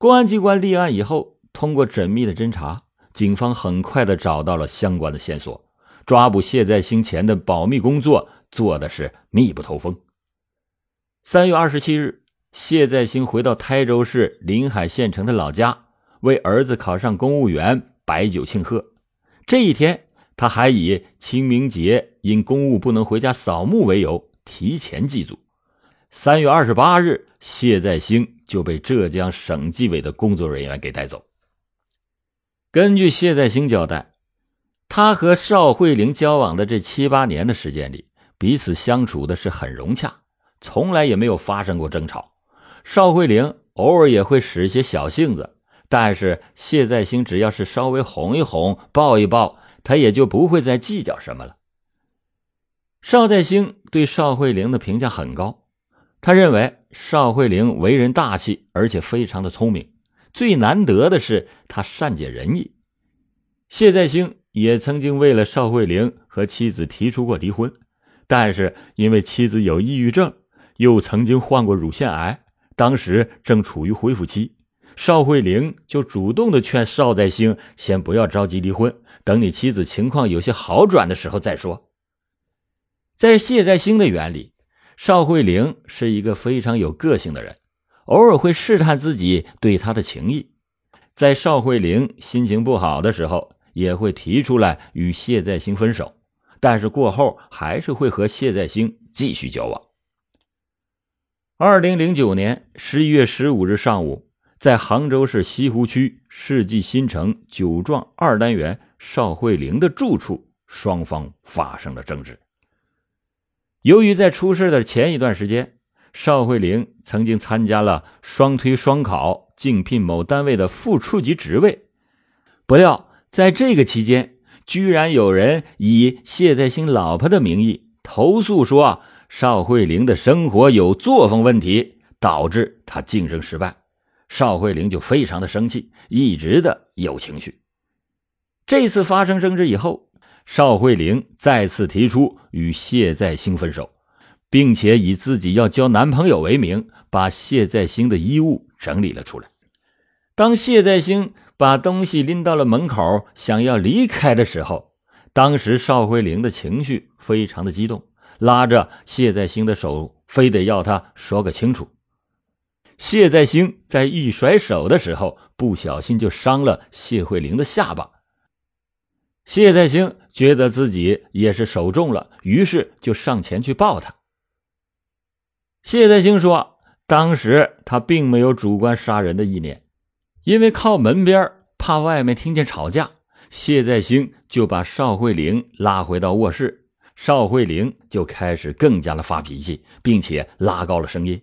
公安机关立案以后，通过缜密的侦查，警方很快的找到了相关的线索，抓捕谢在兴前的保密工作做的是密不透风。三月二十七日，谢在兴回到台州市临海县城的老家，为儿子考上公务员摆酒庆贺。这一天，他还以清明节因公务不能回家扫墓为由，提前祭祖。三月二十八日，谢在兴就被浙江省纪委的工作人员给带走。根据谢在兴交代，他和邵慧玲交往的这七八年的时间里，彼此相处的是很融洽，从来也没有发生过争吵。邵慧玲偶尔也会使一些小性子，但是谢在兴只要是稍微哄一哄、抱一抱，他也就不会再计较什么了。邵在兴对邵慧玲的评价很高。他认为邵慧玲为人大气，而且非常的聪明。最难得的是她善解人意。谢再兴也曾经为了邵慧玲和妻子提出过离婚，但是因为妻子有抑郁症，又曾经患过乳腺癌，当时正处于恢复期，邵慧玲就主动的劝邵再兴先不要着急离婚，等你妻子情况有些好转的时候再说。在谢再兴的眼里。邵慧玲是一个非常有个性的人，偶尔会试探自己对她的情谊。在邵慧玲心情不好的时候，也会提出来与谢在兴分手，但是过后还是会和谢在兴继续交往。二零零九年十一月十五日上午，在杭州市西湖区世纪新城九幢二单元邵慧玲的住处，双方发生了争执。由于在出事的前一段时间，邵慧玲曾经参加了双推双考，竞聘某单位的副处级职位，不料在这个期间，居然有人以谢在兴老婆的名义投诉说邵慧玲的生活有作风问题，导致她竞争失败。邵慧玲就非常的生气，一直的有情绪。这次发生争执以后。邵慧玲再次提出与谢在兴分手，并且以自己要交男朋友为名，把谢在兴的衣物整理了出来。当谢在兴把东西拎到了门口，想要离开的时候，当时邵慧玲的情绪非常的激动，拉着谢在兴的手，非得要他说个清楚。谢在兴在一甩手的时候，不小心就伤了谢慧玲的下巴。谢在兴觉得自己也是手重了，于是就上前去抱他。谢再兴说：“当时他并没有主观杀人的意念，因为靠门边，怕外面听见吵架，谢再兴就把邵慧玲拉回到卧室。邵慧玲就开始更加的发脾气，并且拉高了声音。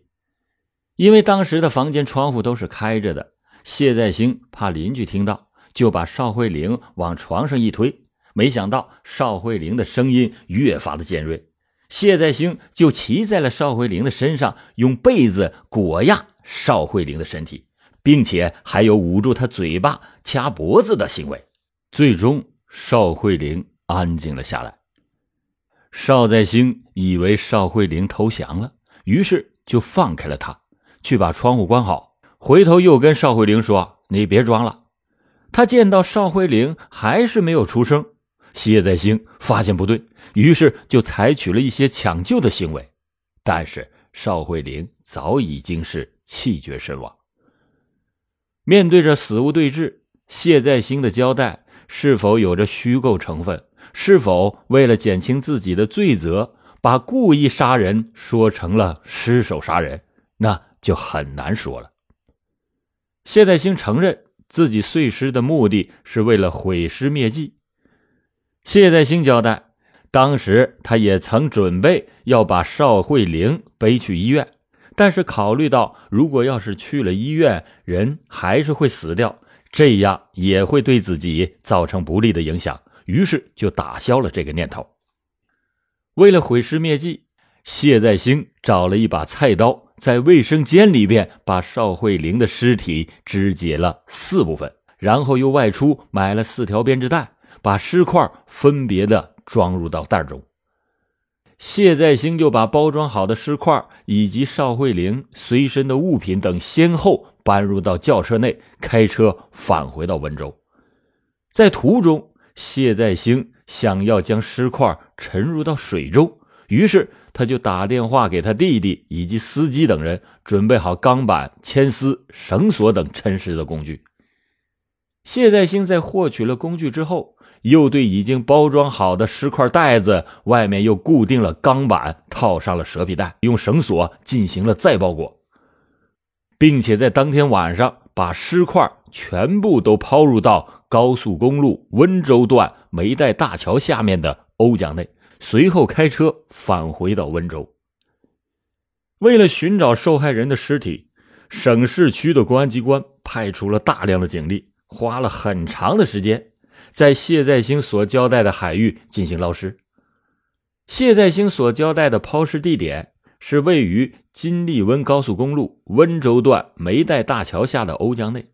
因为当时的房间窗户都是开着的，谢再兴怕邻居听到。”就把邵慧玲往床上一推，没想到邵慧玲的声音越发的尖锐，谢在兴就骑在了邵慧玲的身上，用被子裹压邵慧玲的身体，并且还有捂住她嘴巴、掐脖子的行为。最终，邵慧玲安静了下来。邵在兴以为邵慧玲投降了，于是就放开了她，去把窗户关好，回头又跟邵慧玲说：“你别装了。”他见到邵慧玲还是没有出声，谢在兴发现不对，于是就采取了一些抢救的行为，但是邵慧玲早已经是气绝身亡。面对着死无对质，谢在兴的交代是否有着虚构成分？是否为了减轻自己的罪责，把故意杀人说成了失手杀人？那就很难说了。谢在兴承认。自己碎尸的目的是为了毁尸灭迹。谢再兴交代，当时他也曾准备要把邵慧玲背去医院，但是考虑到如果要是去了医院，人还是会死掉，这样也会对自己造成不利的影响，于是就打消了这个念头。为了毁尸灭迹，谢在兴找了一把菜刀。在卫生间里边，把邵慧玲的尸体肢解了四部分，然后又外出买了四条编织袋，把尸块分别的装入到袋中。谢再兴就把包装好的尸块以及邵慧玲随身的物品等先后搬入到轿车内，开车返回到温州。在途中，谢再兴想要将尸块沉入到水中，于是他就打电话给他弟弟以及司机等人，准备好钢板、铅丝、绳索等沉尸的工具。谢再兴在获取了工具之后，又对已经包装好的尸块袋子外面又固定了钢板，套上了蛇皮袋，用绳索进行了再包裹，并且在当天晚上把尸块全部都抛入到高速公路温州段梅岱大桥下面的瓯江内，随后开车返回到温州。为了寻找受害人的尸体，省市区的公安机关派出了大量的警力，花了很长的时间。在谢再兴所交代的海域进行捞尸。谢再兴所交代的抛尸地点是位于金利温高速公路温州段梅岱大桥下的瓯江内，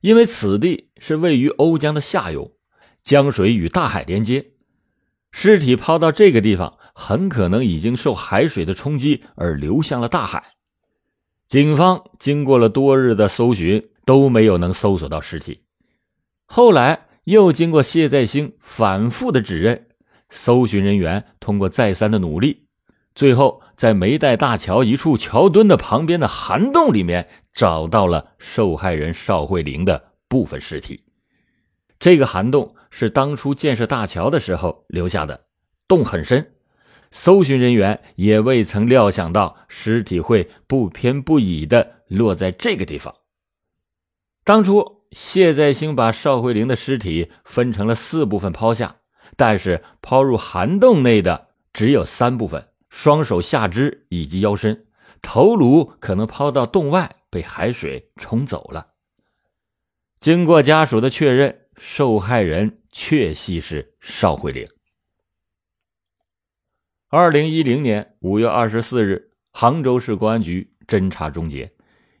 因为此地是位于瓯江的下游，江水与大海连接，尸体抛到这个地方，很可能已经受海水的冲击而流向了大海。警方经过了多日的搜寻，都没有能搜索到尸体。后来。又经过谢再兴反复的指认，搜寻人员通过再三的努力，最后在梅岱大桥一处桥墩的旁边的涵洞里面找到了受害人邵慧玲的部分尸体。这个涵洞是当初建设大桥的时候留下的，洞很深，搜寻人员也未曾料想到尸体会不偏不倚的落在这个地方。当初。谢再兴把邵慧玲的尸体分成了四部分抛下，但是抛入涵洞内的只有三部分：双手下肢以及腰身，头颅可能抛到洞外被海水冲走了。经过家属的确认，受害人确系是邵慧玲。二零一零年五月二十四日，杭州市公安局侦查终结。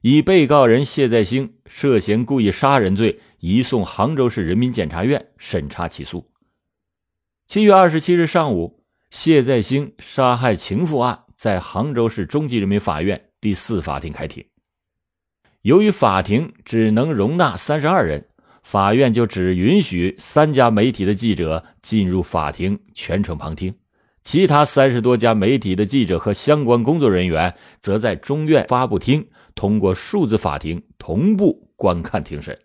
以被告人谢再兴涉嫌故意杀人罪移送杭州市人民检察院审查起诉。七月二十七日上午，谢再兴杀害情妇案在杭州市中级人民法院第四法庭开庭。由于法庭只能容纳三十二人，法院就只允许三家媒体的记者进入法庭全程旁听，其他三十多家媒体的记者和相关工作人员则在中院发布厅。通过数字法庭同步观看庭审。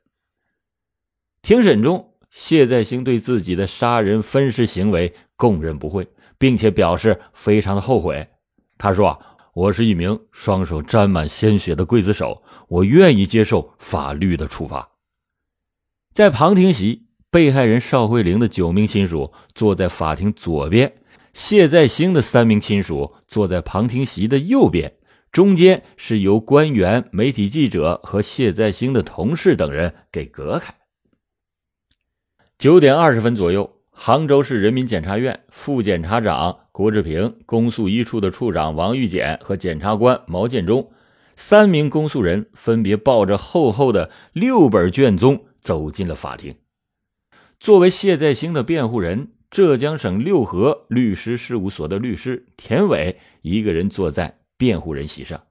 庭审中，谢再兴对自己的杀人分尸行为供认不讳，并且表示非常的后悔。他说：“我是一名双手沾满鲜血的刽子手，我愿意接受法律的处罚。”在旁听席，被害人邵慧玲的九名亲属坐在法庭左边，谢再兴的三名亲属坐在旁听席的右边。中间是由官员、媒体记者和谢再兴的同事等人给隔开。九点二十分左右，杭州市人民检察院副检察长郭志平、公诉一处的处长王玉简和检察官毛建中三名公诉人分别抱着厚厚的六本卷宗走进了法庭。作为谢再兴的辩护人，浙江省六合律师事务所的律师田伟一个人坐在。辩护人席上，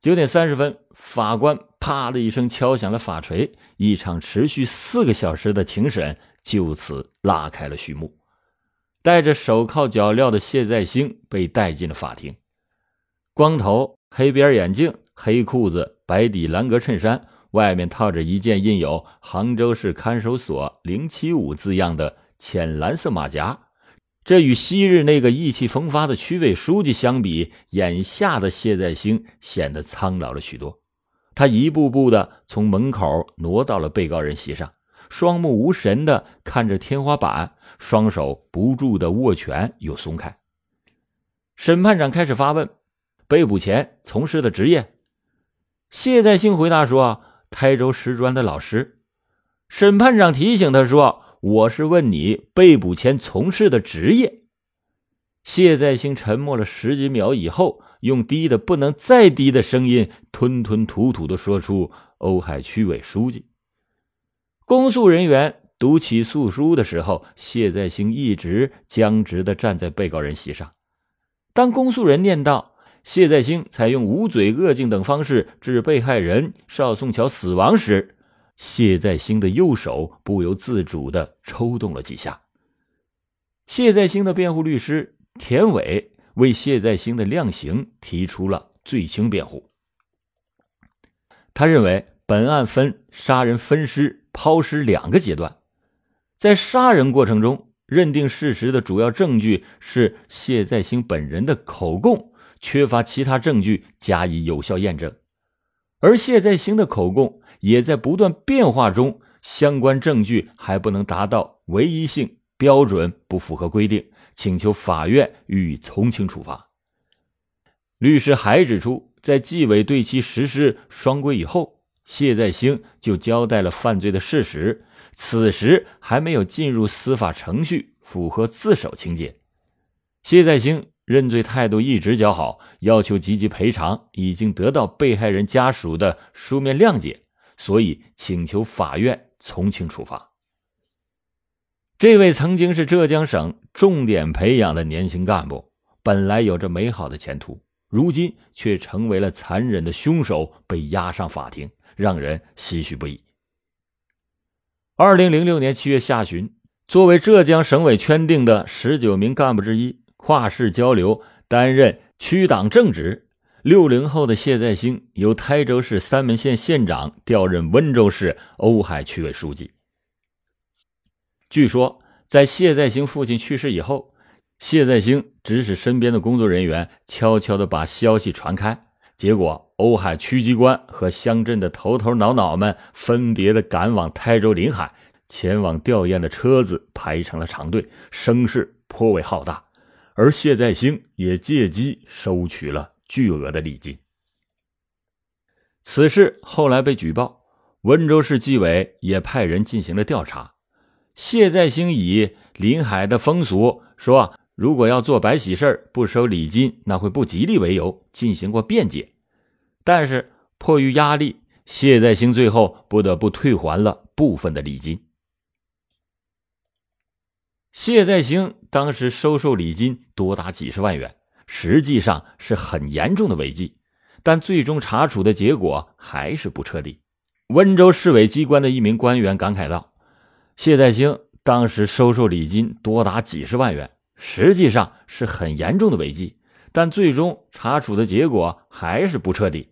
九点三十分，法官啪的一声敲响了法锤，一场持续四个小时的庭审就此拉开了序幕。戴着手铐脚镣的谢再兴被带进了法庭，光头、黑边眼镜、黑裤子、白底蓝格衬衫，外面套着一件印有“杭州市看守所零七五”字样的浅蓝色马甲。这与昔日那个意气风发的区委书记相比，眼下的谢再兴显得苍老了许多。他一步步的从门口挪到了被告人席上，双目无神的看着天花板，双手不住的握拳又松开。审判长开始发问：被捕前从事的职业？谢再兴回答说：“台州师专的老师。”审判长提醒他说。我是问你被捕前从事的职业。谢再兴沉默了十几秒以后，用低的不能再低的声音，吞吞吐吐的说出：“瓯海区委书记。”公诉人员读起诉书的时候，谢再兴一直僵直的站在被告人席上。当公诉人念到谢再兴采用捂嘴、扼颈等方式致被害人邵颂桥死亡时，谢再兴的右手不由自主的抽动了几下。谢再兴的辩护律师田伟为谢再兴的量刑提出了罪轻辩护。他认为本案分杀人、分尸、抛尸两个阶段，在杀人过程中认定事实的主要证据是谢再兴本人的口供，缺乏其他证据加以有效验证，而谢再兴的口供也在不断变化中，相关证据还不能达到唯一性。标准不符合规定，请求法院予以从轻处罚。律师还指出，在纪委对其实施双规以后，谢再兴就交代了犯罪的事实，此时还没有进入司法程序，符合自首情节。谢再兴认罪态度一直较好，要求积极赔偿，已经得到被害人家属的书面谅解，所以请求法院从轻处罚。这位曾经是浙江省重点培养的年轻干部，本来有着美好的前途，如今却成为了残忍的凶手，被押上法庭，让人唏嘘不已。二零零六年七月下旬，作为浙江省委圈定的十九名干部之一，跨市交流担任区党正职。六零后的谢再兴由台州市三门县县长调任温州市瓯海区委书记。据说，在谢再兴父亲去世以后，谢再兴指使身边的工作人员悄悄地把消息传开。结果，瓯海区机关和乡镇的头头脑脑们分别的赶往台州临海，前往吊唁的车子排成了长队，声势颇为浩大。而谢再兴也借机收取了巨额的礼金。此事后来被举报，温州市纪委也派人进行了调查。谢再兴以临海的风俗说，如果要做白喜事不收礼金，那会不吉利为由，进行过辩解。但是迫于压力，谢再兴最后不得不退还了部分的礼金。谢再兴当时收受礼金多达几十万元，实际上是很严重的违纪，但最终查处的结果还是不彻底。温州市委机关的一名官员感慨道。谢再兴当时收受礼金多达几十万元，实际上是很严重的违纪，但最终查处的结果还是不彻底。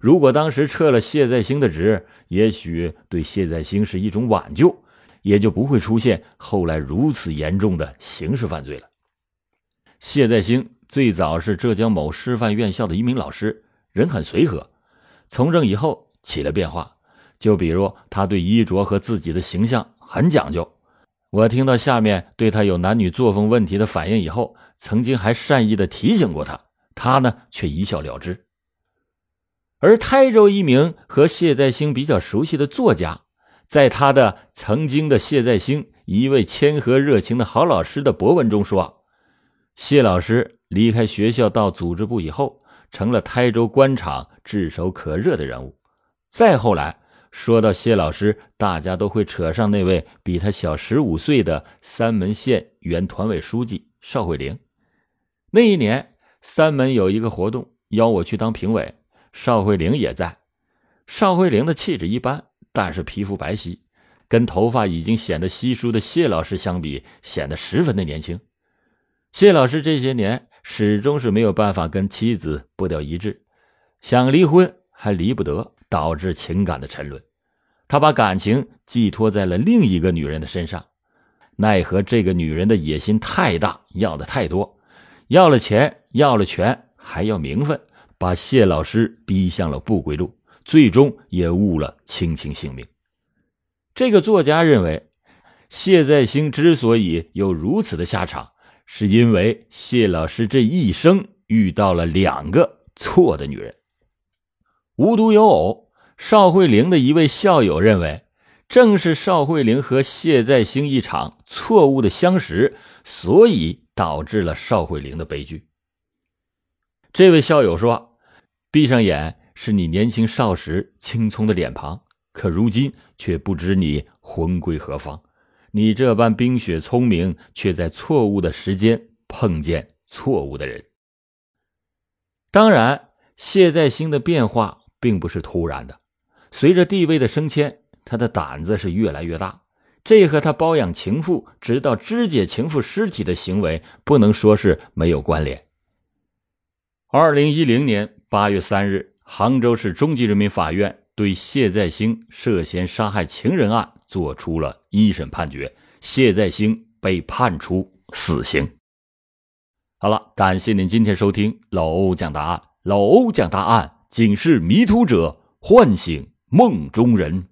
如果当时撤了谢再兴的职，也许对谢再兴是一种挽救，也就不会出现后来如此严重的刑事犯罪了。谢再兴最早是浙江某师范院校的一名老师，人很随和，从政以后起了变化，就比如他对衣着和自己的形象。很讲究，我听到下面对他有男女作风问题的反应以后，曾经还善意的提醒过他，他呢却一笑了之。而台州一名和谢再兴比较熟悉的作家，在他的《曾经的谢再兴，一位谦和热情的好老师》的博文中说，谢老师离开学校到组织部以后，成了台州官场炙手可热的人物。再后来。说到谢老师，大家都会扯上那位比他小十五岁的三门县原团委书记邵慧玲。那一年，三门有一个活动，邀我去当评委，邵慧玲也在。邵慧玲的气质一般，但是皮肤白皙，跟头发已经显得稀疏的谢老师相比，显得十分的年轻。谢老师这些年始终是没有办法跟妻子步调一致，想离婚还离不得。导致情感的沉沦，他把感情寄托在了另一个女人的身上，奈何这个女人的野心太大，要的太多，要了钱，要了权，还要名分，把谢老师逼向了不归路，最终也误了青青性命。这个作家认为，谢再兴之所以有如此的下场，是因为谢老师这一生遇到了两个错的女人。无独有偶。邵慧玲的一位校友认为，正是邵慧玲和谢再兴一场错误的相识，所以导致了邵慧玲的悲剧。这位校友说：“闭上眼是你年轻少时青葱的脸庞，可如今却不知你魂归何方。你这般冰雪聪明，却在错误的时间碰见错误的人。”当然，谢再兴的变化并不是突然的，随着地位的升迁，他的胆子是越来越大。这和他包养情妇直到肢解情妇尸体的行为不能说是没有关联。二零一零年八月三日，杭州市中级人民法院对谢再兴涉嫌杀害情人案作出了一审判决，谢再兴被判处死刑。好了，感谢您今天收听老欧讲答案。老欧讲答案，警示迷途者，唤醒梦中人。